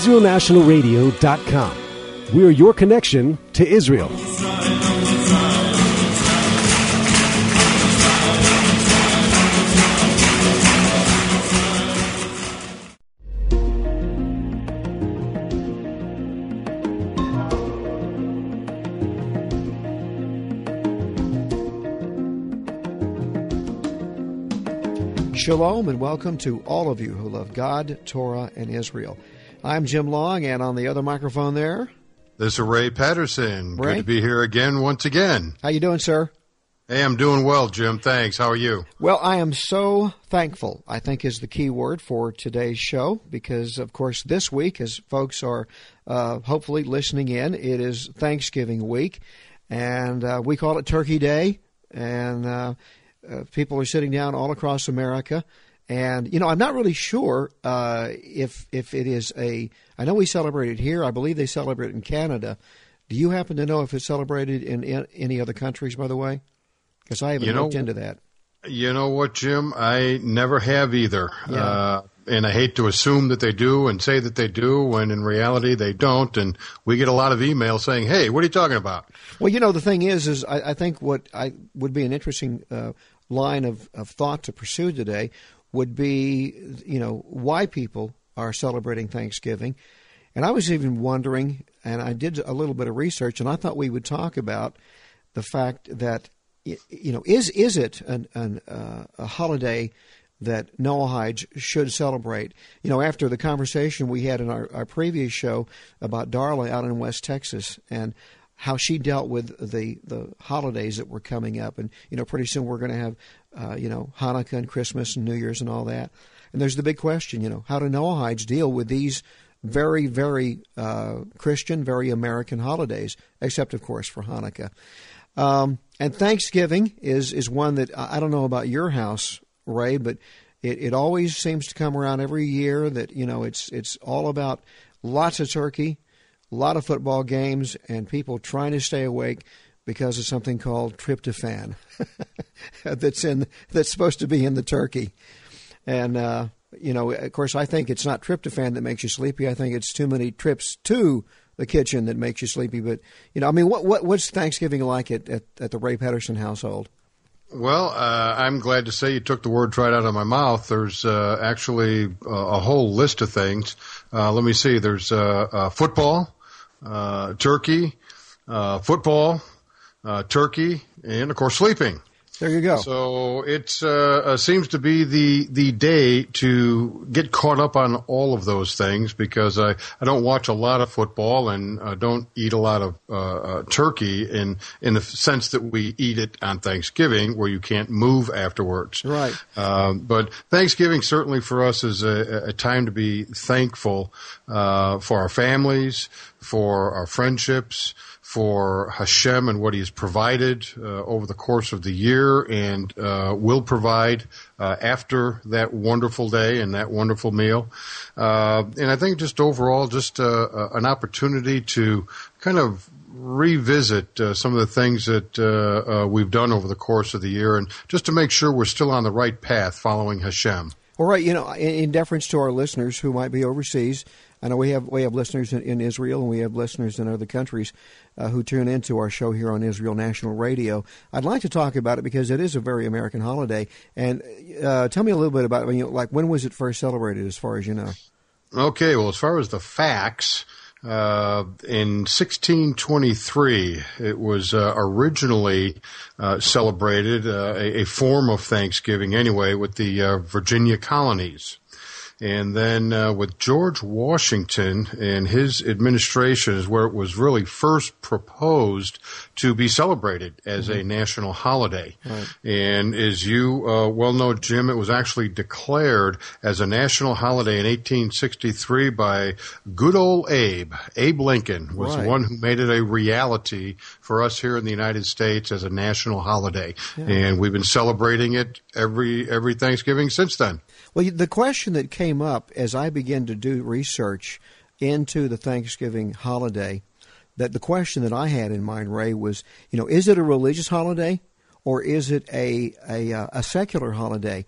IsraelNationalRadio.com. We're your connection to Israel. Shalom and welcome to all of you who love God, Torah, and Israel. I'm Jim Long, and on the other microphone there, this is Ray Patterson. Ray? Good to be here again, once again. How you doing, sir? Hey, I'm doing well, Jim. Thanks. How are you? Well, I am so thankful. I think is the key word for today's show because, of course, this week, as folks are uh, hopefully listening in, it is Thanksgiving week, and uh, we call it Turkey Day, and uh, uh, people are sitting down all across America. And you know, I'm not really sure uh, if if it is a. I know we celebrate it here. I believe they celebrate it in Canada. Do you happen to know if it's celebrated in, in any other countries? By the way, because I haven't You know- looked into that. You know what, Jim? I never have either. Yeah. Uh, and I hate to assume that they do and say that they do when in reality they don't. And we get a lot of emails saying, hey, what are you talking about? Well, you know, the thing is, is I, I think what I would be an interesting uh, line of, of thought to pursue today would be, you know, why people are celebrating Thanksgiving. And I was even wondering, and I did a little bit of research, and I thought we would talk about the fact that, you know, is is it an, an uh, a holiday that Noahides should celebrate? You know, after the conversation we had in our, our previous show about Darla out in West Texas and how she dealt with the the holidays that were coming up, and you know, pretty soon we're going to have, uh, you know, Hanukkah and Christmas and New Year's and all that. And there's the big question, you know, how do Noahides deal with these very, very uh, Christian, very American holidays, except of course for Hanukkah. Um, and Thanksgiving is is one that I don't know about your house, Ray, but it, it always seems to come around every year. That you know, it's it's all about lots of turkey, a lot of football games, and people trying to stay awake because of something called tryptophan that's in that's supposed to be in the turkey. And uh, you know, of course, I think it's not tryptophan that makes you sleepy. I think it's too many trips to the kitchen that makes you sleepy. But you know, I mean, what, what what's Thanksgiving like at, at, at the Ray Patterson household? Well, uh, I'm glad to say you took the word right out of my mouth. There's uh, actually uh, a whole list of things. Uh, let me see. There's uh, uh, football, uh, turkey, football, uh, turkey, and of course sleeping. There you go. So it uh, uh, seems to be the the day to get caught up on all of those things because I, I don't watch a lot of football and uh, don't eat a lot of uh, uh, turkey in in the sense that we eat it on Thanksgiving where you can't move afterwards. Right. Um, but Thanksgiving certainly for us is a, a time to be thankful uh, for our families, for our friendships, for Hashem and what He has provided uh, over the course of the year and uh, will provide uh, after that wonderful day and that wonderful meal. Uh, and I think just overall, just uh, uh, an opportunity to kind of revisit uh, some of the things that uh, uh, we've done over the course of the year and just to make sure we're still on the right path following Hashem. All right, you know, in, in deference to our listeners who might be overseas, I know we have we have listeners in, in Israel and we have listeners in other countries uh, who tune into our show here on Israel National Radio. I'd like to talk about it because it is a very American holiday. And uh, tell me a little bit about, I mean, like when was it first celebrated, as far as you know? Okay, well, as far as the facts, uh, in 1623, it was uh, originally uh, celebrated, uh, a, a form of Thanksgiving anyway, with the uh, Virginia colonies. And then uh, with George Washington and his administration is where it was really first proposed to be celebrated as a national holiday. And as you uh, well know, Jim, it was actually declared as a national holiday in 1863 by good old Abe. Abe Lincoln was Right. the one who made it a reality for us here in the United States as a national holiday. And we've been celebrating it every every Thanksgiving since then. Well, the question that came up as I began to do research into the Thanksgiving holiday, that the question that I had in mind, Ray, was, you know, is it a religious holiday or is it a a, uh, a secular holiday?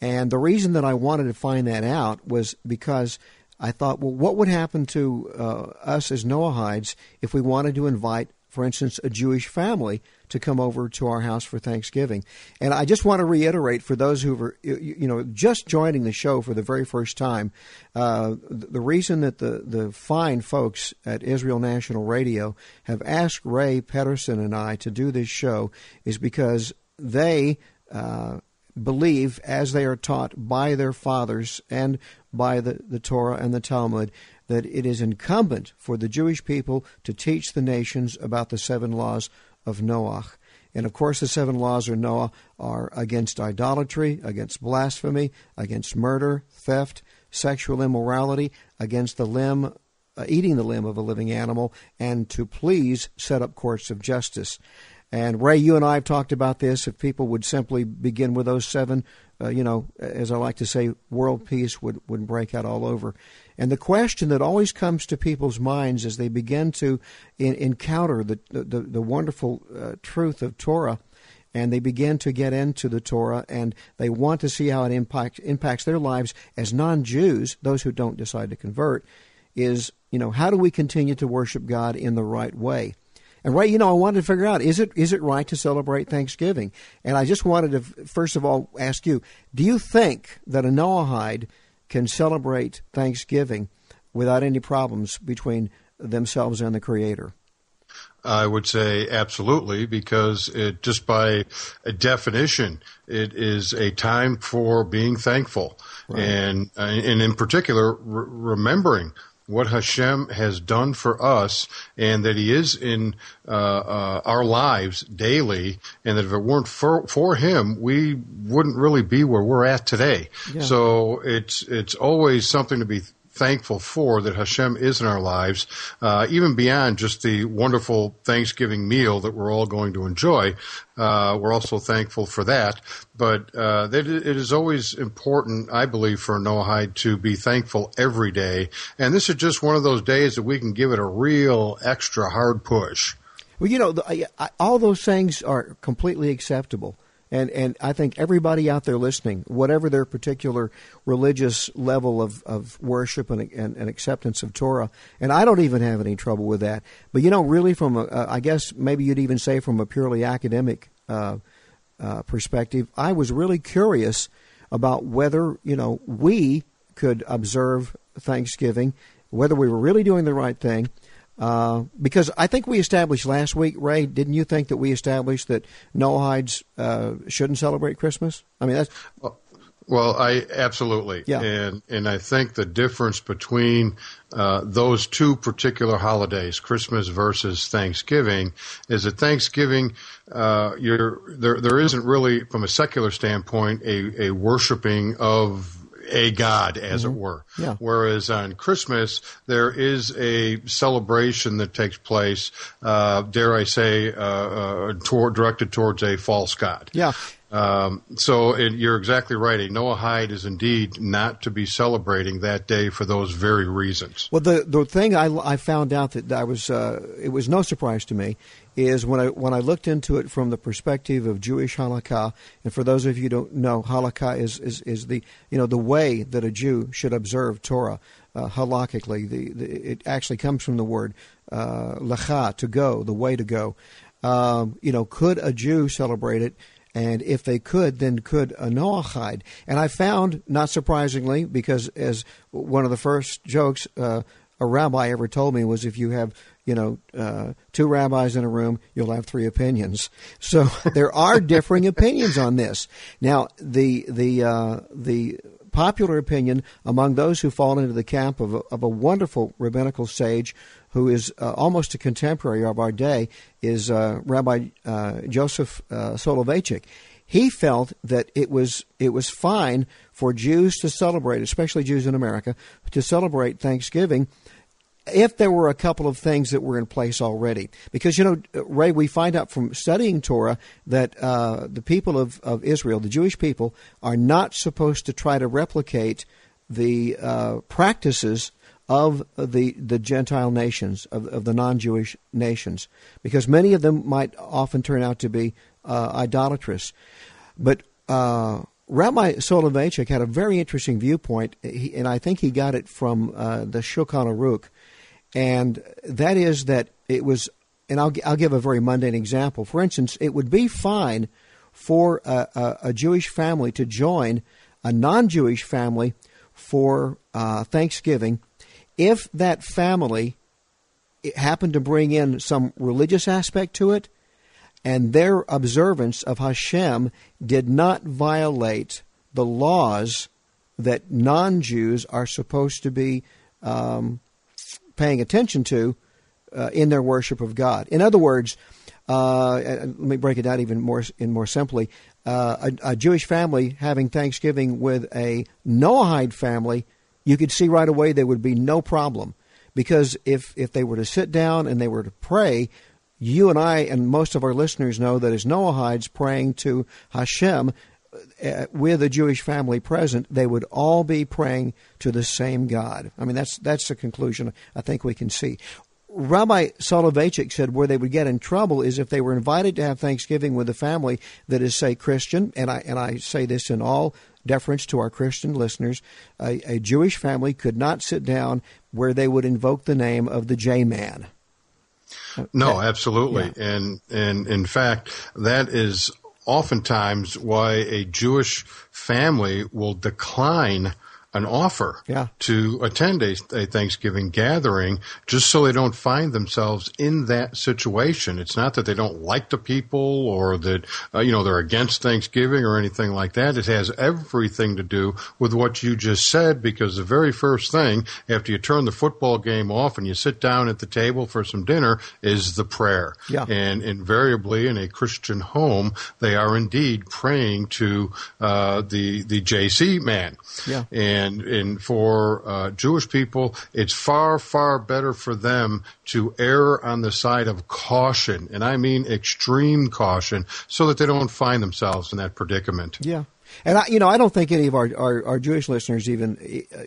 And the reason that I wanted to find that out was because I thought, well, what would happen to uh, us as Noahides if we wanted to invite, for instance, a Jewish family to come over to our house for Thanksgiving? And I just want to reiterate for those who are, you know, just joining the show for the very first time, uh, the reason that the, the fine folks at Israel National Radio have asked Ray Patterson and I to do this show is because they uh, believe, as they are taught by their fathers and by the, the Torah and the Talmud, that it is incumbent for the Jewish people to teach the nations about the seven laws of Noach. And of course, the seven laws of Noah are against idolatry, against blasphemy, against murder, theft, sexual immorality, against the limb, uh, eating the limb of a living animal, and to please set up courts of justice. And Ray, you and I have talked about this. If people would simply begin with those seven, uh, you know, as I like to say, world peace would, would break out all over. And the question that always comes to people's minds as they begin to in, encounter the, the, the wonderful uh, truth of Torah and they begin to get into the Torah and they want to see how it impact, impacts their lives as non Jews, those who don't decide to convert, is, you know, how do we continue to worship God in the right way? And right, you know, I wanted to figure out is it is it right to celebrate Thanksgiving? And I just wanted to first of all ask you: Do you think that a Noahide can celebrate Thanksgiving without any problems between themselves and the Creator? I would say absolutely, because it just by definition, it is a time for being thankful, right. and uh, and in particular, re- remembering what Hashem has done for us, and that He is in uh, uh, our lives daily, and that if it weren't for, for Him, we wouldn't really be where we're at today. Yeah. So it's it's always something to be thankful for that Hashem is in our lives, uh, even beyond just the wonderful Thanksgiving meal that we're all going to enjoy. Uh, we're also thankful for that. But uh, it is always important, I believe, for Noahide to be thankful every day. And this is just one of those days that we can give it a real extra hard push. Well, you know, the, I, all those things are completely acceptable. And, and I think everybody out there listening, whatever their particular religious level of, of worship and, and, and acceptance of Torah, and I don't even have any trouble with that. But you know, really, from a, I guess maybe you'd even say from a purely academic uh, uh, perspective, I was really curious about whether you know we could observe Thanksgiving, whether we were really doing the right thing, uh, because I think we established last week, Ray. Didn't you think that we established that Noahides uh, shouldn't celebrate Christmas? I mean, that's. Well, well, I absolutely, yeah. and and I think the difference between uh, those two particular holidays, Christmas versus Thanksgiving, is that Thanksgiving, uh, you're there. There isn't really, from a secular standpoint, a a worshiping of a god, as mm-hmm. it were. Yeah. Whereas on Christmas, there is a celebration that takes place, uh, dare I say, uh, uh, toward, directed towards a false god. Yeah. Um, so you're exactly right. A Noahide is indeed not to be celebrating that day for those very reasons. Well, the the thing I, I found out that I was uh, it was no surprise to me is when I when I looked into it from the perspective of Jewish halakha, and for those of you who don't know, halakha is, is, is the you know the way that a Jew should observe Torah uh, halakhically. The, the, it actually comes from the word uh, lacha to go, the way to go. Um, you know, could a Jew celebrate it? And if they could, then could a Noahide? And I found, not surprisingly, because as one of the first jokes uh, a rabbi ever told me was if you have you know, uh, two rabbis in a room, you'll have three opinions. So there are differing opinions on this. Now, the the uh, the popular opinion among those who fall into the camp of a, of a wonderful rabbinical sage who is uh, almost a contemporary of our day is uh, Rabbi uh, Joseph uh, Soloveitchik. He felt that it was it was fine for Jews to celebrate, especially Jews in America, to celebrate Thanksgiving if there were a couple of things that were in place already. Because, you know, Ray, we find out from studying Torah that uh, the people of, of Israel, the Jewish people, are not supposed to try to replicate the uh, practices of the, the Gentile nations, of, of the non Jewish nations, because many of them might often turn out to be uh, idolatrous. But uh, Rabbi Soloveitchik had a very interesting viewpoint, and I think he got it from uh, the Shulchan Aruch, and that is that it was, and I'll, I'll give a very mundane example. For instance, it would be fine for a, a, a Jewish family to join a non Jewish family for uh, Thanksgiving if that family happened to bring in some religious aspect to it and their observance of Hashem did not violate the laws that non Jews are supposed to be um, paying attention to uh, in their worship of God. In other words, uh, let me break it down even more in more simply. Uh, a, a, Jewish family having Thanksgiving with a Noahide family, you could see right away there would be no problem, because if if they were to sit down and they were to pray, you and I and most of our listeners know that as Noahides praying to Hashem uh, with a Jewish family present, they would all be praying to the same God. I mean, that's that's the conclusion I think we can see. Rabbi Soloveitchik said where they would get in trouble is if they were invited to have Thanksgiving with a family that is, say, Christian, and I and I say this in all deference to our Christian listeners, a, a Jewish family could not sit down where they would invoke the name of the J man. No, absolutely, yeah. and and in fact, that is oftentimes why a Jewish family will decline an offer yeah. to attend a, a, Thanksgiving gathering just so they don't find themselves in that situation. It's not that they don't like the people or that, uh, you know, they're against Thanksgiving or anything like that. It has everything to do with what you just said because the very first thing after you turn the football game off and you sit down at the table for some dinner is the prayer. Yeah. And invariably in a Christian home, they are indeed praying to, uh, the, the JC man. Yeah. And and for uh, Jewish people, it's far far better for them to err on the side of caution, and I mean extreme caution, so that they don't find themselves in that predicament. Yeah. And I, you know, I don't think any of our, our, our Jewish listeners even,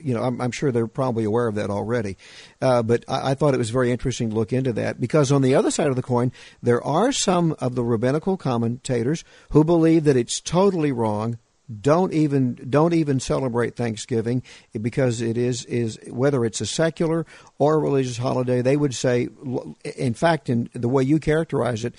you know, I'm, I'm, sure they're probably aware of that already. Uh, but I, I, thought it was very interesting to look into that because on the other side of the coin, there are some of the rabbinical commentators who believe that it's totally wrong don't even don't even celebrate Thanksgiving because it is is whether it's a secular or a religious holiday. They would say, in fact, in the way you characterize it,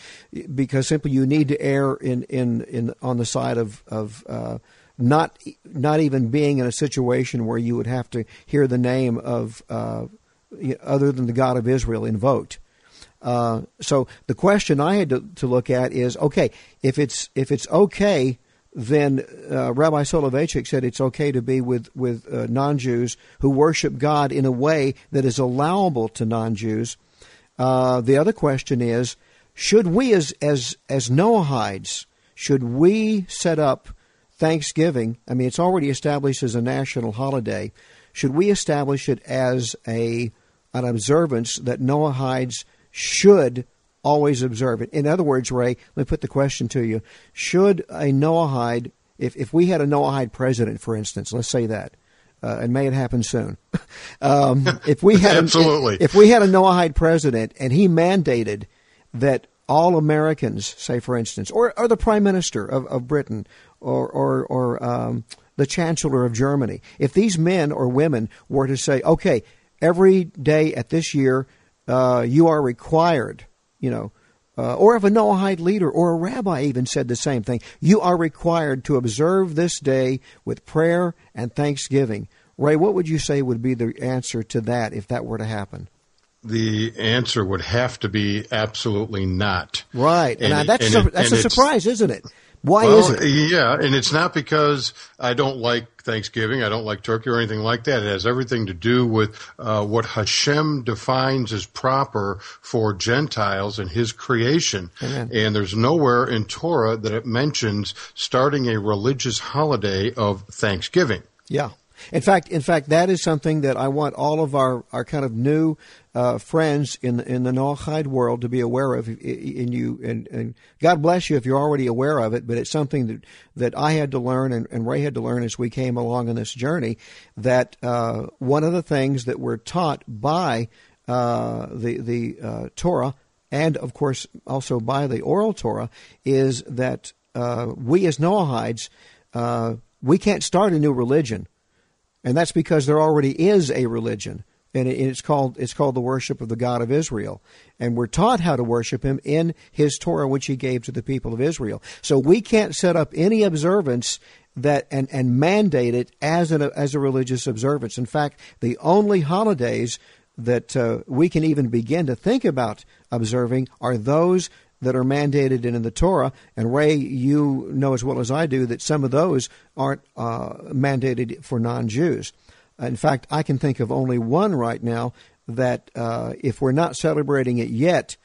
because simply you need to err in in, in on the side of of uh, not not even being in a situation where you would have to hear the name of uh, other than the God of Israel invoked. Uh, so the question I had to, to look at is okay if it's if it's okay then uh, Rabbi Soloveitchik said it's okay to be with with uh, non-Jews who worship God in a way that is allowable to non-Jews. Uh, the other question is, should we as as as Noahides should we set up Thanksgiving? I mean, it's already established as a national holiday. Should we establish it as a an observance that Noahides should always observe it. In other words, Ray, let me put the question to you. Should a Noahide, if, if we had a Noahide president, for instance, let's say that, uh, and may it happen soon. um, if we had absolutely, if, if, we had a Noahide president and he mandated that all Americans, say for instance, or, or the prime minister of, of Britain, or or, or um, the chancellor of Germany, if these men or women were to say, okay, every day at this year, uh, you are required you know, uh, or if a Noahide leader or a rabbi even said the same thing, you are required to observe this day with prayer and thanksgiving. Ray, what would you say would be the answer to that if that were to happen? The answer would have to be absolutely not. Right, and, and that's and a, that's a surprise, isn't it? Why well, is it? Yeah, and it's not because I don't like Thanksgiving, I don't like turkey or anything like that. It has everything to do with uh, what Hashem defines as proper for Gentiles and His creation. Amen. And there's nowhere in Torah that it mentions starting a religious holiday of Thanksgiving. Yeah. In fact, in fact, that is something that I want all of our, our kind of new uh, friends in in the Noahide world to be aware of. In you, and, and, God bless you if you're already aware of it. But it's something that that I had to learn, and, and Ray had to learn as we came along in this journey. That uh, one of the things that we're taught by uh, the the uh, Torah, and of course also by the oral Torah, is that uh, we as Noahides uh, we can't start a new religion, and that's because there already is a religion, and it's called it's called the worship of the God of Israel, and we're taught how to worship Him in His Torah, which He gave to the people of Israel. So we can't set up any observance that and, and mandate it as as a religious observance. In fact, the only holidays that uh, we can even begin to think about observing are those that are mandated in, the Torah. And Ray, you know as well as I do that some of those aren't uh, mandated for non-Jews. In fact, I can think of only one right now that uh, if we're not celebrating it yet,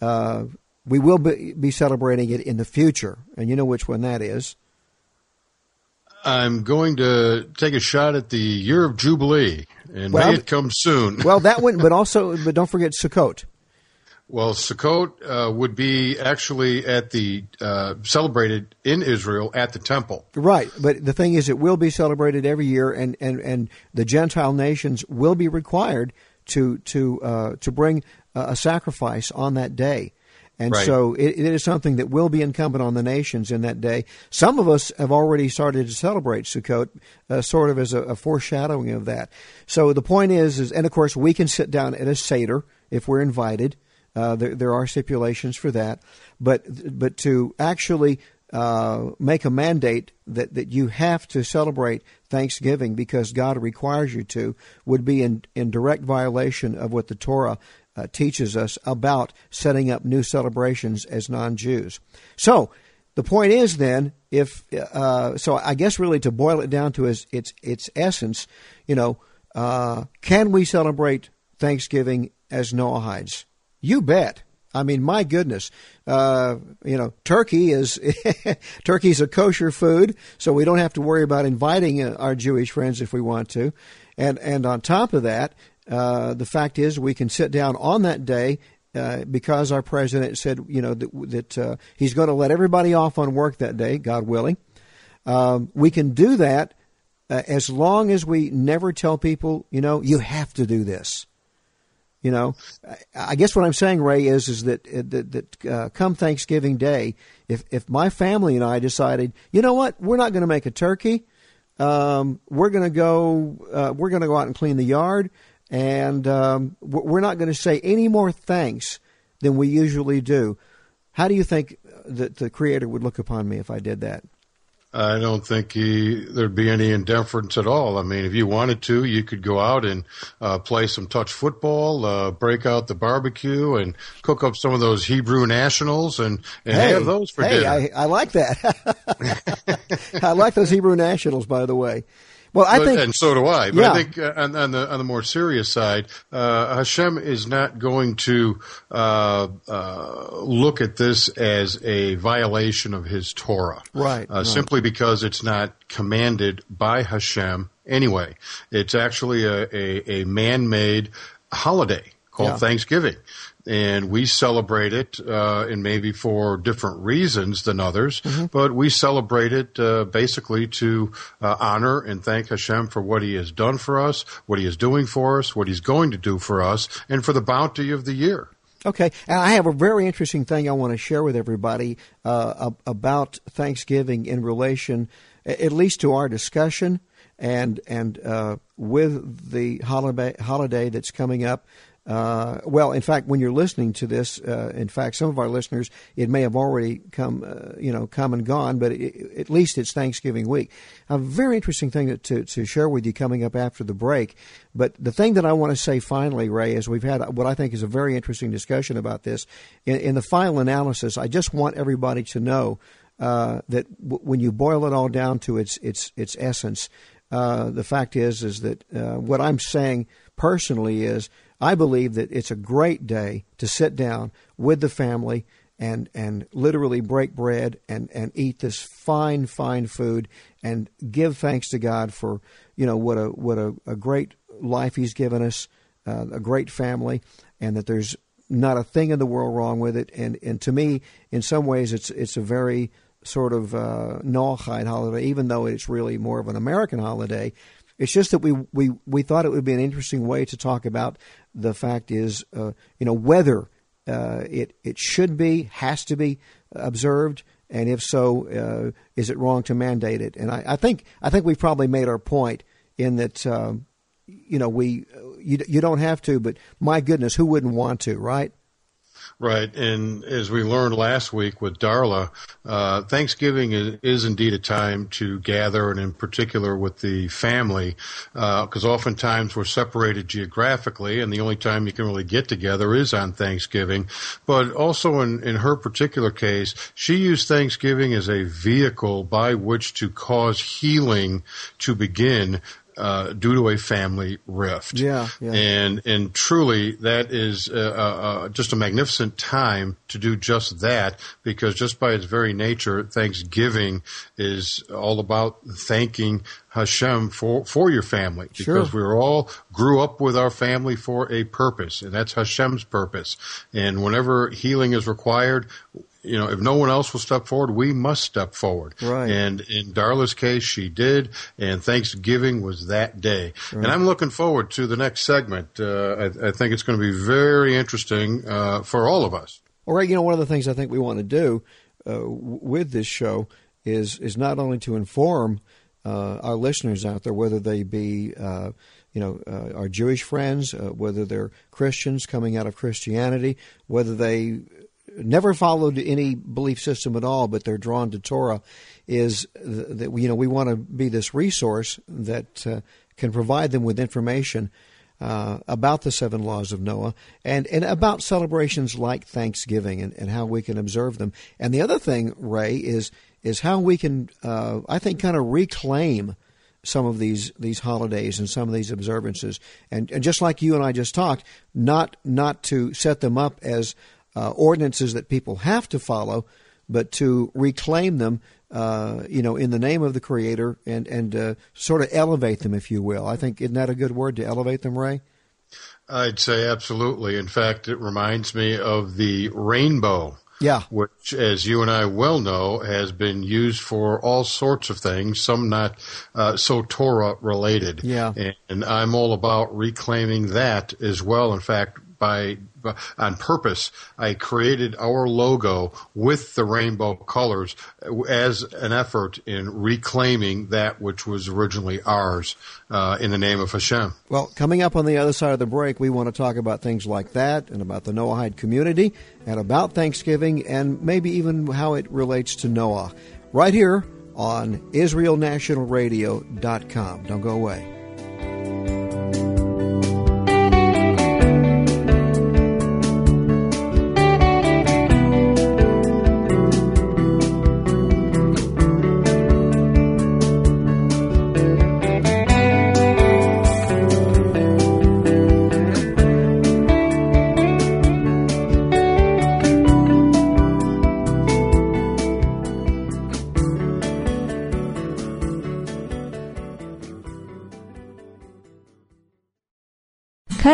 uh, we will be, be celebrating it in the future. And you know which one that is. I'm going to take a shot at the year of Jubilee, and well, may it come soon. well, that one, but also, but don't forget Sukkot. Well, Sukkot uh, would be actually at the uh, celebrated in Israel at the temple. Right, but the thing is, it will be celebrated every year, and, and, and the Gentile nations will be required to to uh, to bring a sacrifice on that day. And right. so it, it is something that will be incumbent on the nations in that day. Some of us have already started to celebrate Sukkot, uh, sort of as a, a, foreshadowing of that. So the point is, is, and of course, we can sit down at a Seder if we're invited. Uh, there, there, are stipulations for that. But, but to actually uh, make a mandate that, that you have to celebrate Thanksgiving because God requires you to would be in, in direct violation of what the Torah uh, teaches us about setting up new celebrations as non Jews. So, the point is then, if uh, so, I guess really to boil it down to its its, its essence, you know, uh, can we celebrate Thanksgiving as Noahides? You bet. I mean, my goodness, uh, you know, turkey is turkey's a kosher food, so we don't have to worry about inviting uh, our Jewish friends if we want to, and and on top of that, uh, the fact is, we can sit down on that day uh, because our president said, you know, that, that uh, he's going to let everybody off on work that day, God willing. Um, we can do that uh, as long as we never tell people, you know, you have to do this. You know, I guess what I'm saying, Ray, is is that uh, that, that uh, come Thanksgiving Day, if if my family and I decided, you know what, we're not going to make a turkey, um, we're going to go, we're going to go out and clean the yard and um, we're not going to say any more thanks than we usually do. How do you think that the Creator would look upon me if I did that? I don't think he, there'd be any indifference at all. I mean, if you wanted to, you could go out and uh, play some touch football, uh, break out the barbecue, and cook up some of those Hebrew nationals and, and hey, have those for hey, dinner. I, I like that. I like those Hebrew nationals, by the way. Well, I but, think, and so do I. But yeah. I think uh, on, on, the on the more serious side, uh, Hashem is not going to uh, uh look at this as a violation of His Torah, right, uh, right? Simply because it's not commanded by Hashem anyway. It's actually a, a, a man-made holiday called yeah. Thanksgiving and we celebrate it, uh, and maybe for different reasons than others, mm-hmm. but we celebrate it uh, basically to uh, honor and thank Hashem for what He has done for us, what He is doing for us, what He's going to do for us, and for the bounty of the year. Okay, and I have a very interesting thing I want to share with everybody uh, about Thanksgiving in relation, at least to our discussion, and and uh, with the holiday holiday that's coming up uh, well, in fact, when you're listening to this, uh, in fact, some of our listeners, it may have already come, uh, you know, come and gone, but it, at least it's Thanksgiving week. A very interesting thing to, to share with you coming up after the break. But the thing that I want to say finally, Ray, is we've had what I think is a very interesting discussion about this. In, in the final analysis, I just want everybody to know uh, that w- when you boil it all down to its its its essence, uh, the fact is is that uh, what I'm saying personally is I believe that it's a great day to sit down with the family and and literally break bread and and eat this fine fine food and give thanks to God for you know what a what a, a great life He's given us, uh, a great family, and that there's not a thing in the world wrong with it. And and to me, in some ways, it's it's a very sort of uh, Noahide holiday, even though it's really more of an American holiday. It's just that we, we, we thought it would be an interesting way to talk about the fact is, uh, you know, whether uh, it, it should be, has to be observed, And if so, uh, is it wrong to mandate it? And I, I, think I think we've probably made our point in that um, you know we you you don't have to, but my goodness, who wouldn't want to, right? Right, and as we learned last week with Darla, uh, Thanksgiving is, is, indeed a time to gather, and in particular with the family, because uh, oftentimes we're separated geographically, and the only time you can really get together is on Thanksgiving. But also in, in her particular case, she used Thanksgiving as a vehicle by which to cause healing to begin uh, due to a family rift. Yeah, yeah. And and truly, that is uh, uh, uh, just a magnificent time to do just that because just by its very nature, Thanksgiving is all about thanking Hashem for, for your family because sure. we all grew up with our family for a purpose, and that's Hashem's purpose. And whenever healing is required, you know, if no one else will step forward, we must step forward. Right. And in Darla's case, she did, and Thanksgiving was that day. Right. And I'm looking forward to the next segment. Uh, I, I, think it's going to be very interesting uh, for all of us. All right. You know, one of the things I think we want to do uh, with this show is is not only to inform uh, our listeners out there, whether they be uh, you know, uh, our Jewish friends, uh, whether they're Christians coming out of Christianity, whether they never followed any belief system at all, but they're drawn to Torah, is that you know we want to be this resource that uh, can provide them with information uh, about the seven laws of Noah and and about celebrations like Thanksgiving and, and how we can observe them. And the other thing, Ray, is is how we can uh, I think kind of reclaim some of these these holidays and some of these observances and, and just like you and I just talked not not to set them up as uh, ordinances that people have to follow, but to reclaim them, uh, you know, in the name of the Creator and and uh, sort of elevate them, if you will. I think isn't that a good word to elevate them, Ray? I'd say absolutely. In fact, it reminds me of the rainbow. Yeah. Which, as you and I well know, has been used for all sorts of things, some not uh, so Torah related. Yeah. And, and I'm all about reclaiming that as well. In fact, by on purpose, I created our logo with the rainbow colors as an effort in reclaiming that which was originally ours uh, in the name of Hashem. Well, coming up on the other side of the break, we want to talk about things like that and about the Noahide community and about Thanksgiving and maybe even how it relates to Noah. Right here on IsraelNationalRadio.com. Don't go away.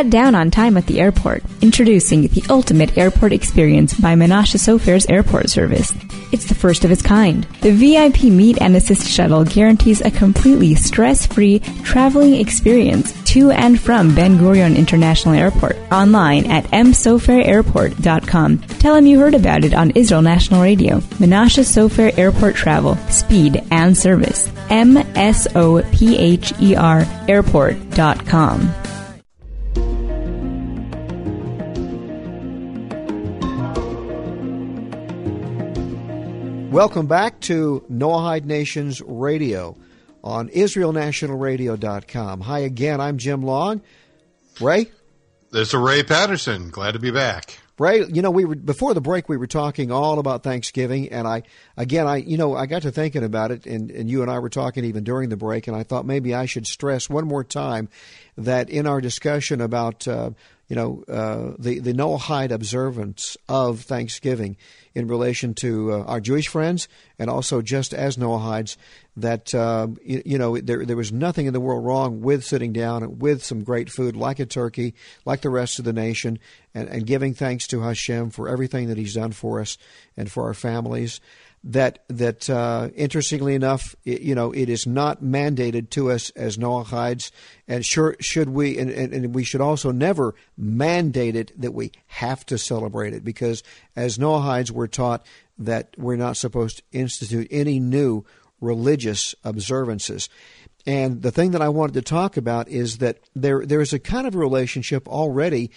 Cut down on time at the airport. Introducing the ultimate airport experience by Menashe Sopher's airport service. It's the first of its kind. The VIP Meet and Assist shuttle guarantees a completely stress-free traveling experience to and from Ben Gurion International Airport. Online at msopherairport.com. Tell them you heard about it on Israel National Radio. Menashe Sofer Airport Travel, Speed and Service. M-S-O-P-H-E-R airport.com. Welcome back to Noahide Nations Radio on IsraelNationalRadio.com. Hi again, I'm Jim Long. Ray? This is Ray Patterson. Glad to be back. Ray, you know, we were before the break. We were talking all about Thanksgiving, and I, again, I, you know, I got to thinking about it, and, and you and I were talking even during the break, and I thought maybe I should stress one more time that in our discussion about, uh, you know, uh, the the Noahide observance of Thanksgiving, in relation to uh, our Jewish friends and also just as Noahides that uh, you, you, know there there was nothing in the world wrong with sitting down with some great food like a turkey, like the rest of the nation, and, and giving thanks to Hashem for everything that He's done for us and for our families. That that uh, interestingly enough, it, you know, it is not mandated to us as Noahides, and sure should we, and, and, and, we should also never mandate it that we have to celebrate it because as Noahides, we're taught that we're not supposed to institute any new religious observances. And the thing that I wanted to talk about is that there there is a kind of relationship already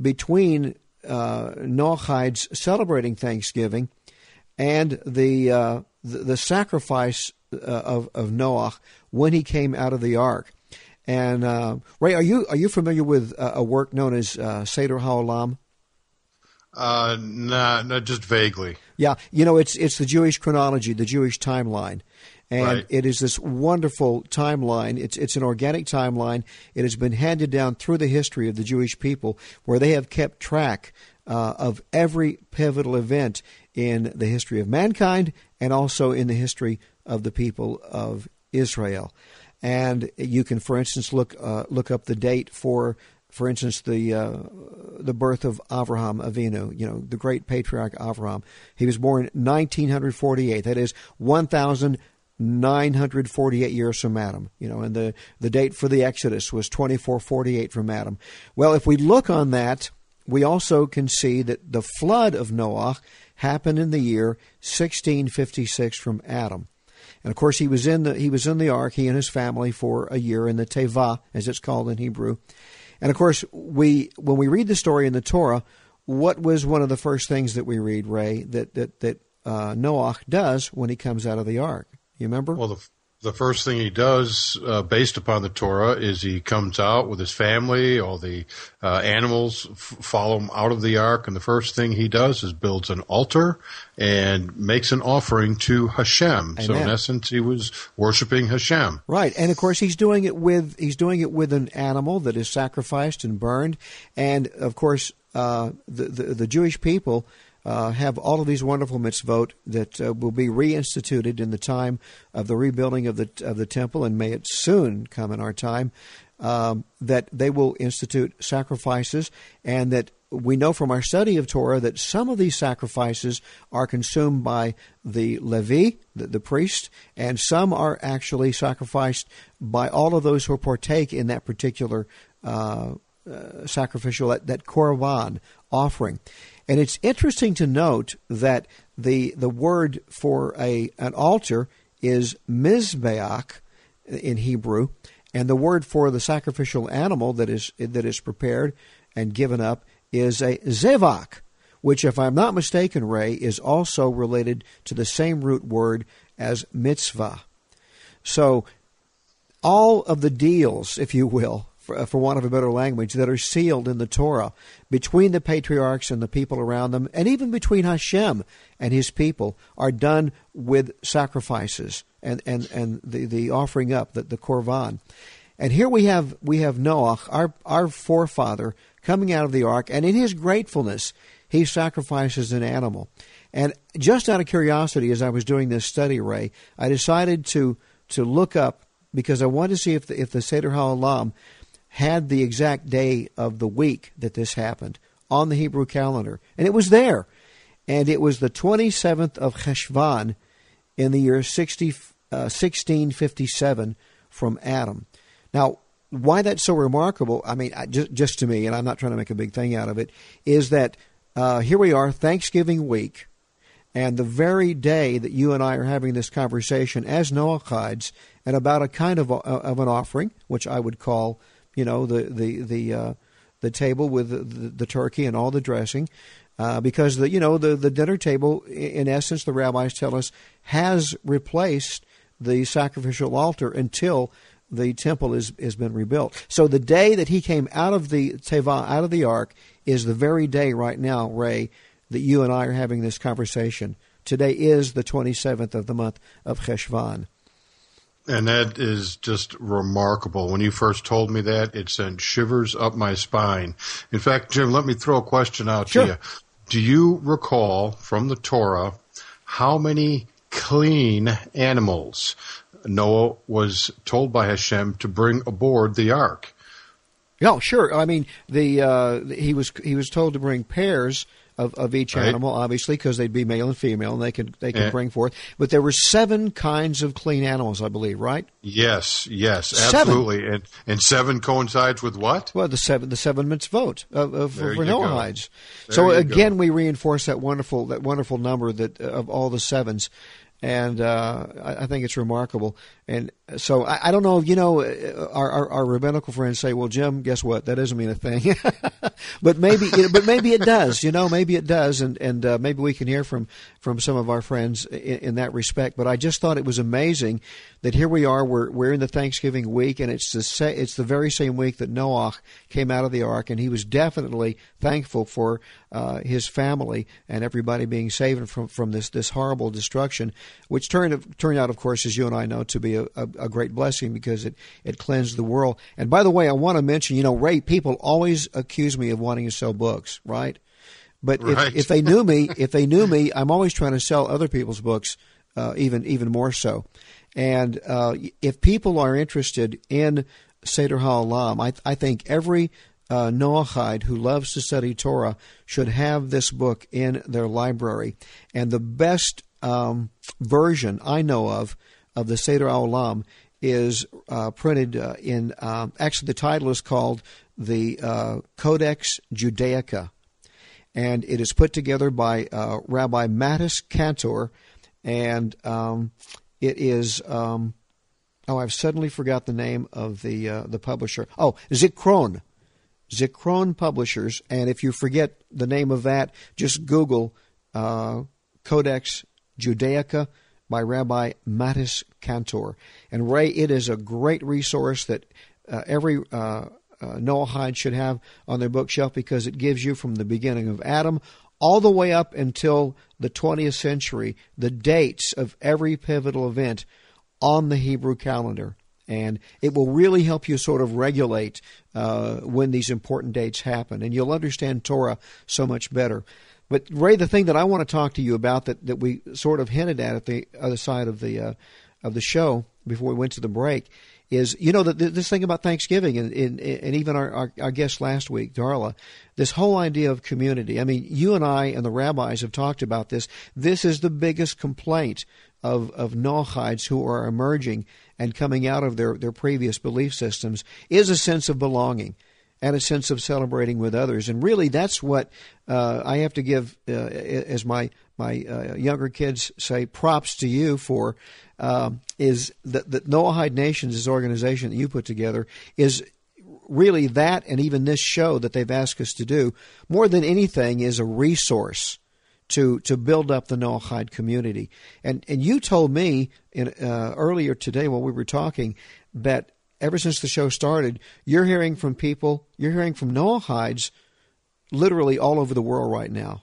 between uh, Noachides celebrating Thanksgiving and the uh, the, the, sacrifice uh, of of Noah when he came out of the ark. And uh, Ray, are you are you familiar with a work known as uh, Seder HaOlam? Uh, nah, no, just vaguely. Yeah, you know, it's it's the Jewish chronology, the Jewish timeline, and right. it is this wonderful timeline. It's it's an organic timeline. It has been handed down through the history of the Jewish people, where they have kept track uh, of every pivotal event in the history of mankind and also in the history of the people of Israel. And you can, for instance, look uh, look up the date for, for instance, the uh, the birth of Avraham Avinu. You know, the great patriarch Avraham. He was born 1948. That is 1,948 years from Adam. You know, and the the date for the Exodus was 2448 from Adam. Well, if we look on that, we also can see that the flood of Noah happened in the year 1656 from Adam. And of course, he was in the he was in the ark. He and his family for a year in the Teva, as it's called in Hebrew. And of course, we when we read the story in the Torah, what was one of the first things that we read, Ray, that that that uh, Noah does when he comes out of the ark? You remember? Well, the the first thing he does, uh, based upon the Torah, is he comes out with his family. All the uh, animals f- follow him out of the ark, and the first thing he does is builds an altar and makes an offering to Hashem. Amen. So in essence, he was worshiping Hashem. Right, and of course he's doing it with he's doing it with an animal that is sacrificed and burned, and of course uh, the, the the Jewish people uh, have all of these wonderful mitzvot that uh, will be reinstituted in the time of the rebuilding of the of the temple, and may it soon come in our time. Um, that they will institute sacrifices, and that we know from our study of Torah that some of these sacrifices are consumed by the Levi, the, the priest, and some are actually sacrificed by all of those who partake in that particular uh, uh, sacrificial, that, that korban offering. And it's interesting to note that the the word for a an altar is mizbeach in Hebrew, and the word for the sacrificial animal that is that is prepared and given up is a zevach, which, if I'm not mistaken, Ray, is also related to the same root word as mitzvah. So, all of the deals, if you will, for, uh, for want of a better language, that are sealed in the Torah between the patriarchs and the people around them, and even between Hashem and his people, are done with sacrifices and, and, and the, the offering up, the, the korban. And here we have we have Noah, our our forefather, coming out of the ark, and in his gratefulness, he sacrifices an animal. And just out of curiosity, as I was doing this study, Ray, I decided to to look up because I wanted to see if the, if the Seder HaOlam had the exact day of the week that this happened on the Hebrew calendar. And it was there. And it was the 27th of Cheshvan in the year 60, uh, 1657 from Adam. Now, why that's so remarkable, I mean, just, just to me, and I'm not trying to make a big thing out of it, is that uh, here we are, Thanksgiving week, and the very day that you and I are having this conversation as Noachides, and about a kind of, a, of an offering, which I would call you know the the the uh, the table with the, the, the, turkey and all the dressing, uh, because the you know the the dinner table in essence the rabbis tell us has replaced the sacrificial altar until the temple is has been rebuilt. So the day that he came out of the teva out of the ark is the very day right now, Ray, that you and I are having this conversation. Today is the 27th of the month of Cheshvan. And that is just remarkable. When you first told me that, it sent shivers up my spine. In fact, Jim, let me throw a question out sure. to you. Do you recall from the Torah how many clean animals Noah was told by Hashem to bring aboard the ark? Yeah, sure. I mean, the uh, he was he was told to bring pairs of, of each Right. animal, obviously, because they'd be male and female, and they could they could Yeah. bring forth. But there were seven kinds of clean animals, I believe, right? Yes, yes, Seven. absolutely. And and seven coincides with what? Well, the seven the seven mitzvot of, of for. Noahides. So again, go. we reinforce that wonderful that wonderful number that of all the sevens, and uh, I, I think it's remarkable. And so I, I don't know, you know, uh, our, our our rabbinical friends say, "Well, Jim, guess what? That doesn't mean a thing." but maybe, it, but maybe it does. You know, maybe it does, and and uh, maybe we can hear from from some of our friends in, in that respect. But I just thought it was amazing that here we are. We're we're in the Thanksgiving week, and it's the sa- it's the very same week that Noah came out of the ark, and he was definitely thankful for uh, his family and everybody being saved from from this this horrible destruction, which turned turned out, of course, as you and I know, to be a, a, a great blessing because it it cleansed the world. And by the way, I want to mention, you know, Ray, people always accuse me of wanting to sell books, right? But Right. if, if they knew me, if they knew me, I'm always trying to sell other people's books, uh, even even more so. And uh, if people are interested in Seder HaOlam, I, I think every uh, Noahide who loves to study Torah should have this book in their library. And the best um, version I know of of the Seder HaOlam is uh, printed uh, in. Um, actually, the title is called the uh, Codex Judaica and it is put together by uh, Rabbi Mattis Kantor, and um, it is. Um, oh, I've suddenly forgot the name of the uh, the publisher. Oh, Zichron, Zichron Publishers. And if you forget the name of that, just Google uh, Codex Judaica by Rabbi Mattis Kantor. And Ray, it is a great resource that uh, every uh, uh, Noahide should have on their bookshelf because it gives you from the beginning of Adam all the way up until the 20th century the dates of every pivotal event on the Hebrew calendar. And it will really help you sort of regulate uh, when these important dates happen. And you'll understand Torah so much better. But, Ray, the thing that I want to talk to you about that, that we sort of hinted at at the other side of the, uh, of the show before we went to the break is you know this thing about Thanksgiving and, and, and even our, our, our guest last week, Darla, this whole idea of community. I mean, you and I and the rabbis have talked about this. This is the biggest complaint of of Noachides who are emerging and coming out of their, their previous belief systems is a sense of belonging and a sense of celebrating with others. And really, that's what uh, I have to give, uh, as my my uh, younger kids say, props to you for. Um, is that that Noahide Nations, this organization that you put together, is really that, and even this show that they've asked us to do, more than anything, is a resource to to build up the Noahide community. And and you told me in, uh, earlier today while we were talking that ever since the show started, you're hearing from people, you're hearing from Noahides, literally all over the world right now.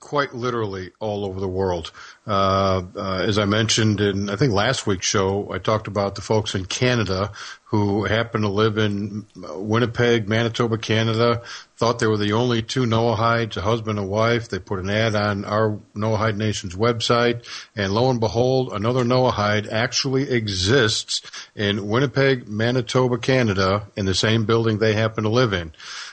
Quite literally all over the world. Uh, uh, as I mentioned in, I think last week's show, I talked about the folks in Canada who happen to live in Winnipeg, Manitoba, Canada, thought they were the only two Noahides, a husband and wife. They put an ad on our Noahide Nation's website, and lo and behold, another Noahide actually exists in Winnipeg, Manitoba, Canada, in the same building they happen to live in.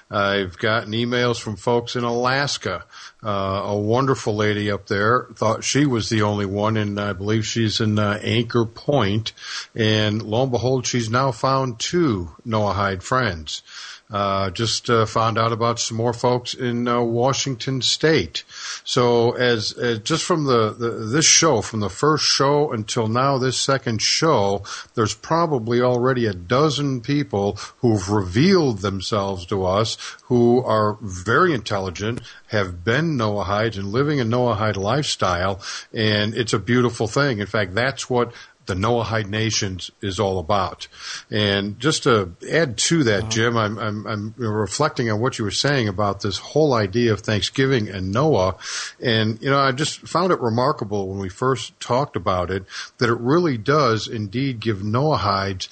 I've gotten emails from folks in Alaska. Uh, a wonderful lady up there thought she was the only one, and I believe she's in uh, Anchor Point. And lo and behold, she's now found two Noahide friends. Uh, just uh, found out about some more folks in uh, Washington State. So, as, as just from the, the this show, from the first show until now, this second show, there's probably already a dozen people who've revealed themselves to us who are very intelligent, have been Noahides and living a Noahide lifestyle, and it's a beautiful thing. In fact, that's what the Noahide Nations is all about. And just to add to that, uh-huh. Jim, I'm, I'm, I'm reflecting on what you were saying about this whole idea of Thanksgiving and Noah. And, you know, I just found it remarkable when we first talked about it that it really does indeed give Noahides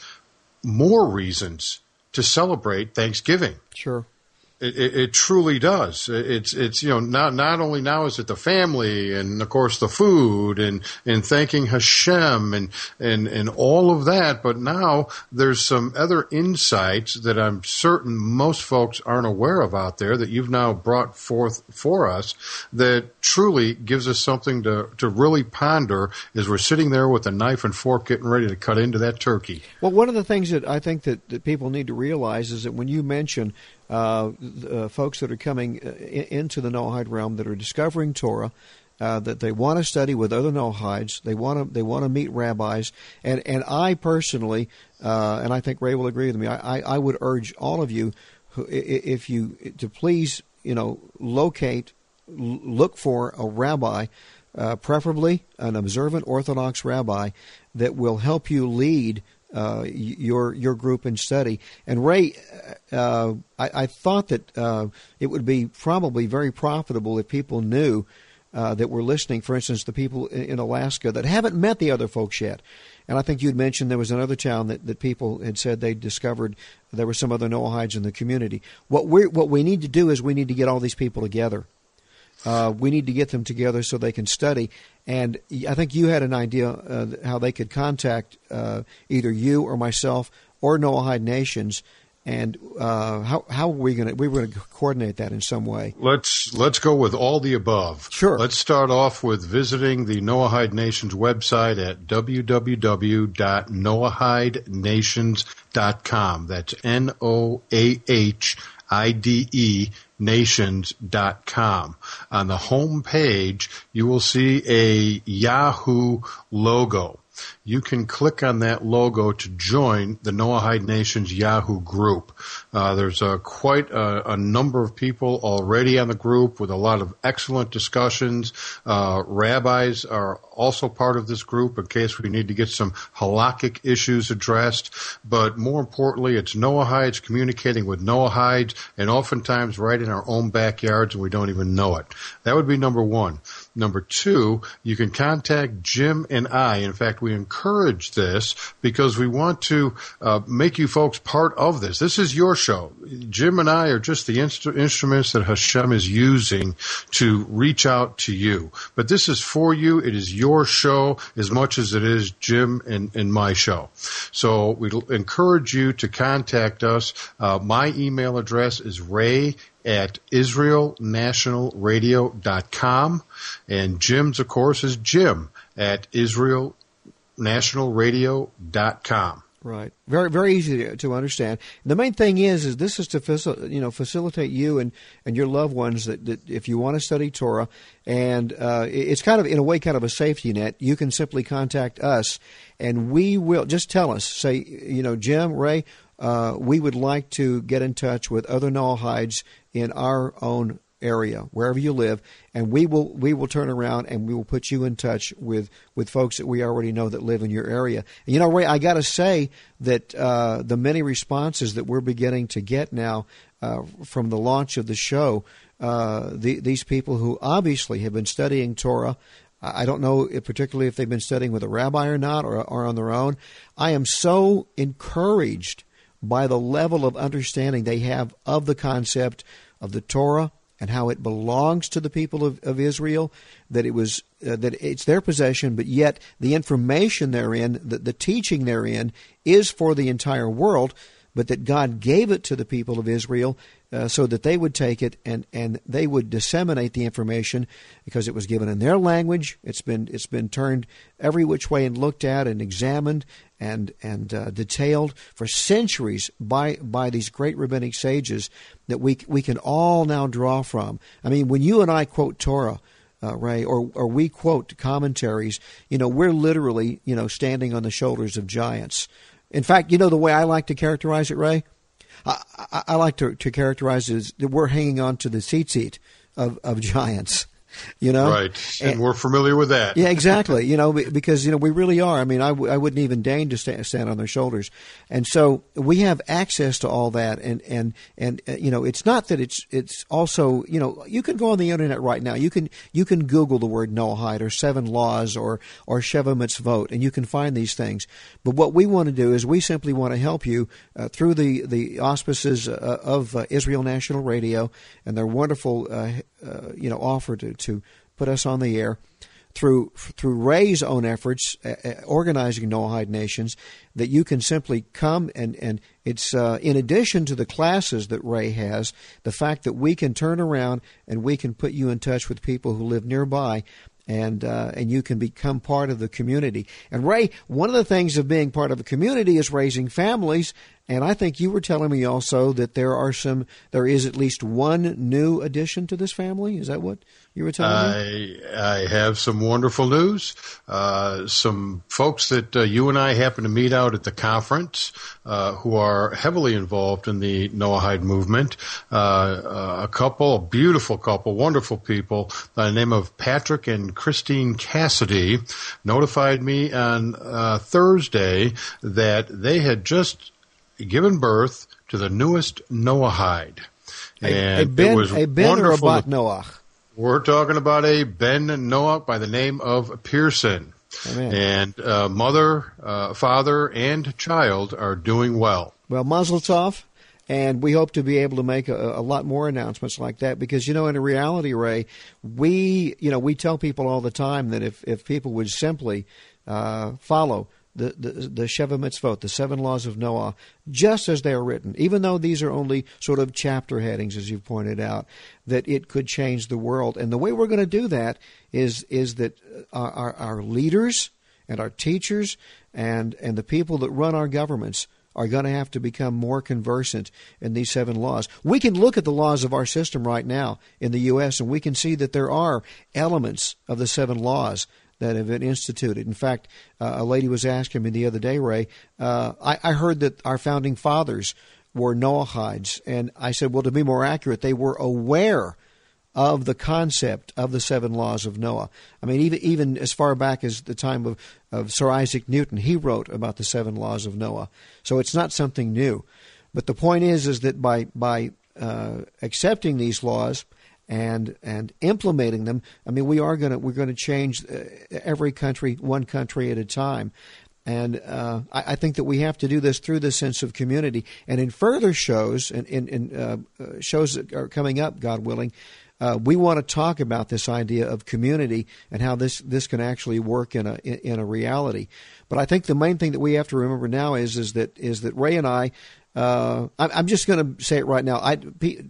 more reasons to celebrate Thanksgiving. Sure. It, it, truly does. It's it's you know not not only now is it the family and of course the food and and thanking Hashem and and and all of that, but now there's some other insights that I'm certain most folks aren't aware of out there that you've now brought forth for us that truly gives us something to to really ponder as we're sitting there with a knife and fork getting ready to cut into that turkey. Well, one of the things that I think that, that people need to realize is that when you mention uh, uh, folks that are coming uh, into the Noahide realm that are discovering Torah. Uh, that they want to study with other Noahides, they want to they want to meet rabbis, and and I personally, uh, and I think Ray will agree with me. I, I would urge all of you, if you to please you know locate, look for a rabbi, uh, preferably an observant Orthodox rabbi that will help you lead uh, your your group and study. And Ray, uh, I, I, thought that uh, it would be probably very profitable if people knew uh, that we're listening. For instance, the people in Alaska that haven't met the other folks yet. And I think you'd mentioned there was another town that, that people had said they discovered there were some other Noahides in the community. What we what we need to do is we need to get all these people together. Uh, we need to get them together so they can study. And I think you had an idea uh, how they could contact uh, either you or myself or Noahide Nations. And uh, how how are we going to we were going to coordinate that in some way? Let's let's go with all the above. Sure. Let's start off with visiting the Noahide Nations website at www.noahidenations.com. That's N O A H I D E nations.com. On the home page, you will see a Yahoo logo you can click on that logo to join the Noahide Nations Yahoo group. Uh, there's a, quite a, a, number of people already on the group with a lot of excellent discussions. Uh, rabbis are also part of this group in case we need to get some halakhic issues addressed. But more importantly, it's Noahides communicating with Noahides and oftentimes right in our own backyards and we don't even know it. That would be number one. Number two, you can contact Jim and I. In fact, we encourage this because we want to uh, make you folks part of this. This is your show. Jim and I are just the inst- instruments that Hashem is using to reach out to you. But this is for you. It is your show as much as it is Jim and, and my show. So we encourage you to contact us. Uh, my email address is ray at israelnationalradio.com. And Jim's, of course, is Jim at israelnationalradio.com. Right. Very, very easy to, to, understand. The main thing is, is this is to you know facilitate you and, and your loved ones that, that if you want to study Torah, and uh, it's kind of in a way kind of a safety net. You can simply contact us, and we will just tell us. Say, you know, Jim, Ray, uh, we would like to get in touch with other Noahides in our own area, wherever you live, and we will we will turn around and we will put you in touch with with folks that we already know that live in your area. And you know, Ray, I got to say that uh, the many responses that we're beginning to get now uh, from the launch of the show, uh, the, these people who obviously have been studying Torah. I don't know if particularly if they've been studying with a rabbi or not, or, or on their own. I am so encouraged by the level of understanding they have of the concept of the Torah and how it belongs to the people of, of Israel, that it was uh, that it's their possession, but yet the information therein, the, the teaching therein, is for the entire world, but that God gave it to the people of Israel uh, so that they would take it and, and they would disseminate the information because it was given in their language. It's been it's been turned every which way and looked at and examined and and uh, detailed for centuries by by these great rabbinic sages that we we can all now draw from. I mean, when you and I quote Torah. Uh, Ray, or or we quote commentaries. You know, we're literally you know standing on the shoulders of giants. In fact, you know the way I like to characterize it, Ray. I, I, like to, to characterize it as that we're hanging on to the seat seat of, of giants. You know, right? And, and, we're familiar with that. Yeah, exactly. You know, because you know we really are. I mean, I w- I wouldn't even deign to stand, stand on their shoulders, and so we have access to all that. And and and uh, you know, it's not that it's it's also you know you can go on the internet right now. You can you can Google the word Noahide or seven laws or or Sheva Mitzvot, and you can find these things. But what we want to do is we simply want to help you uh, through the the auspices uh, of uh, Israel National Radio and their wonderful uh, uh, you know offer to to put us on the air through through Ray's own efforts, uh, uh, organizing Noahide nations, that you can simply come and and it's uh, in addition to the classes that Ray has, the fact that we can turn around and we can put you in touch with people who live nearby. And uh, and you can become part of the community. And Ray, one of the things of being part of a community is raising families. And I think you were telling me also that there are some, there is at least one new addition to this family. Is that what you were telling I, me? I have some wonderful news. Uh, some folks that uh, you and I happen to meet out at the conference uh, who are heavily involved in the Noahide movement. Uh, uh, a couple, a beautiful couple, wonderful people by the name of Patrick and Christine Cassidy notified me on uh, Thursday that they had just given birth to the newest Noahide. And a, a ben, it was a ben or a bat Noah? We're talking about a Ben Noah by the name of Pearson. Amen. And uh, mother, uh, father, and child are doing well. Well, Mazel Tov. And we hope to be able to make a, a, lot more announcements like that because, you know, in a reality, Ray, we, you know, we tell people all the time that if, if people would simply uh, follow the, the, the Sheva Mitzvot, the seven laws of Noah, just as they are written, even though these are only sort of chapter headings, as you've pointed out, that it could change the world. And the way we're going to do that is, is that our, our, our leaders and our teachers and, and the people that run our governments are going to have to become more conversant in these seven laws. We can look at the laws of our system right now in the U.S., and we can see that there are elements of the seven laws that have been instituted. In fact, uh, a lady was asking me the other day, Ray, uh, I, I heard that our founding fathers were Noahides. And I said, well, to be more accurate, they were aware of the concept of the seven laws of Noah. I mean, even even as far back as the time of, of Sir Isaac Newton, he wrote about the seven laws of Noah. So it's not something new. But the point is, is that by by uh, accepting these laws, and and implementing them. I mean, we are going to we're going to change uh, every country one country at a time. And uh, I, I, think that we have to do this through the sense of community. And in further shows, and in, in uh, uh, shows that are coming up, God willing, uh, we want to talk about this idea of community and how this, this can actually work in a in, in a reality. But I think the main thing that we have to remember now is is that is that Ray and I uh, I'm just going to say it right now. I,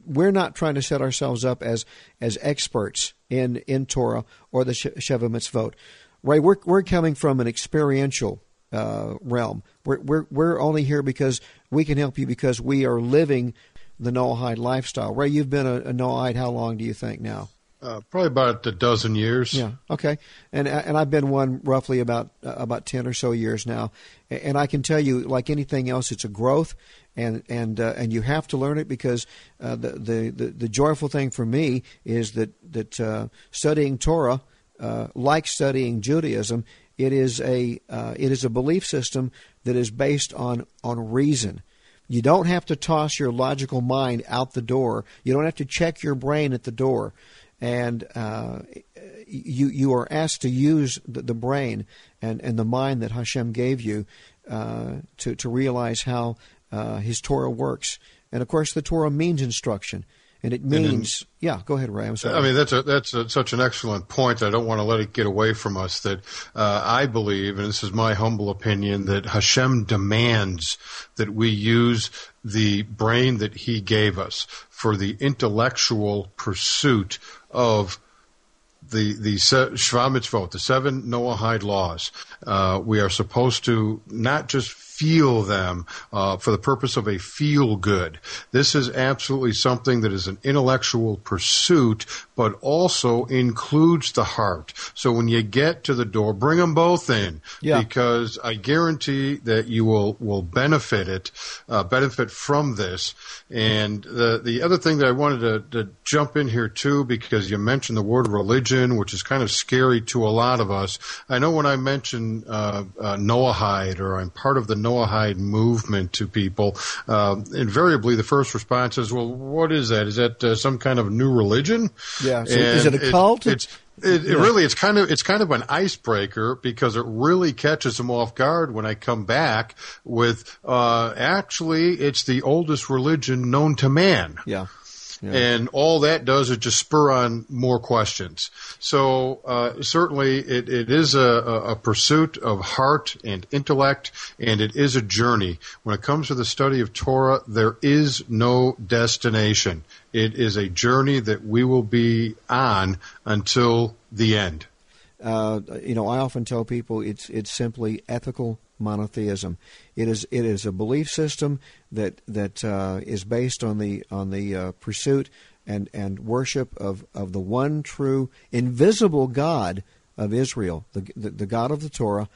we're not trying to set ourselves up as as experts in, in Torah or the Sheva Mitzvot. Ray, we're we're coming from an experiential uh, realm. We're, we're we're only here because we can help you because we are living the Noahide lifestyle. Ray, you've been a, a Noahide how long do you think now? Uh, probably about a dozen years. Yeah. Okay. And and I've been one roughly about uh, about ten or so years now, and I can tell you, like anything else, it's a growth, and and uh, and you have to learn it because uh, the, the, the the joyful thing for me is that that uh, studying Torah, uh, like studying Judaism, it is a it is a belief system that is based on on reason. You don't have to toss your logical mind out the door. You don't have to check your brain at the door and uh, you you are asked to use the, the, brain and, and the mind that Hashem gave you uh, to to realize how uh, His Torah works. And of course, the Torah means instruction. And it means, and yeah. Go ahead, Ray. I'm sorry. I mean, that's a, that's a, such an excellent point. I don't want to let it get away from us. That uh, I believe, and this is my humble opinion, that Hashem demands that we use the brain that He gave us for the intellectual pursuit of the the Shva Mitzvot, the seven Noahide laws. Uh, we are supposed to not just feel them uh, for the purpose of a feel good. This is absolutely something that is an intellectual pursuit, but also includes the heart. So when you get to the door, bring them both in, Yeah. because I guarantee that you will will benefit it, uh, benefit from this. And the the other thing that I wanted to, to jump in here too, because you mentioned the word religion, which is kind of scary to a lot of us. I know when I mention uh, uh, Noahide or I'm part of the Noahide movement to people, uh, invariably the first response is, "Well, what is that? Is that uh, some kind of new religion?" Yeah, so is it a cult? it's it, it really it's kind of it's kind of an icebreaker because it really catches them off guard when I come back with uh, actually it's the oldest religion known to man. Yeah. Yeah. And all that does is just spur on more questions. So uh, certainly, it, it is a, a a pursuit of heart and intellect, and it is a journey. When it comes to the study of Torah, there is no destination. It is a journey that we will be on until the end. Uh, you know, I often tell people it's it's simply ethical monotheism. It is it is a belief system that that uh, is based on the on the uh, pursuit and and worship of of the one true invisible God of Israel, the the, the God of the Torah,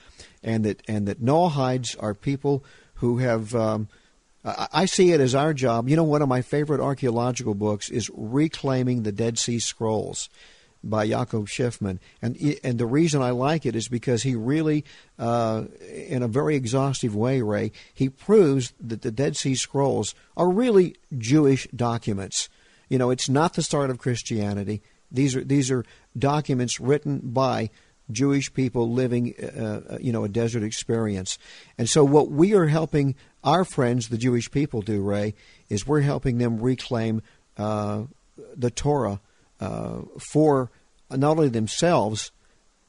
and that and that Noahides are people who have. Um, I I see it as our job. You know, one of my favorite archaeological books is Reclaiming the Dead Sea Scrolls by Jakob Schiffman, and and the reason I like it is because he really, uh, in a very exhaustive way, Ray, he proves that the Dead Sea Scrolls are really Jewish documents. You know, it's not the start of Christianity. These are these are documents written by Jewish people living, uh, you know, a desert experience. And so, what we are helping our friends, the Jewish people, do, Ray, is we're helping them reclaim uh, the Torah uh, for not only themselves,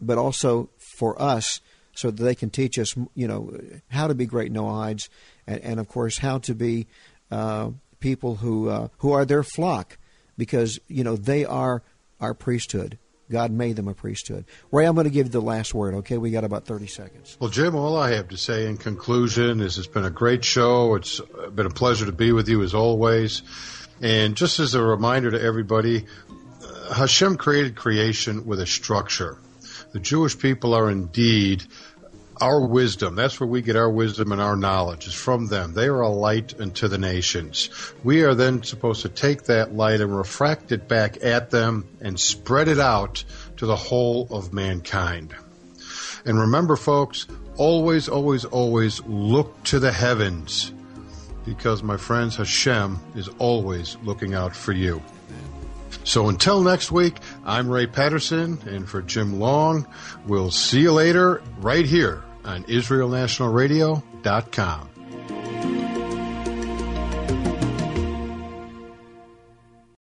but also for us, so that they can teach us, you know, how to be great Noahides, and, and of course, how to be uh, people who uh, who are their flock, because you know they are our priesthood. God made them a priesthood. Ray, I'm going to give you the last word. Okay, we got about 30 seconds. Well, Jim, all I have to say in conclusion is it's been a great show. It's been a pleasure to be with you as always. And just as a reminder to everybody, Hashem created creation with a structure. The Jewish people are indeed our wisdom. That's where we get our wisdom and our knowledge is from them. They are a light unto the nations. We are then supposed to take that light and refract it back at them and spread it out to the whole of mankind. And remember, folks, always, always, always look to the heavens because, my friends, Hashem is always looking out for you. So until next week, I'm Ray Patterson, and for Jim Long, we'll see you later right here on IsraelNationalRadio.com.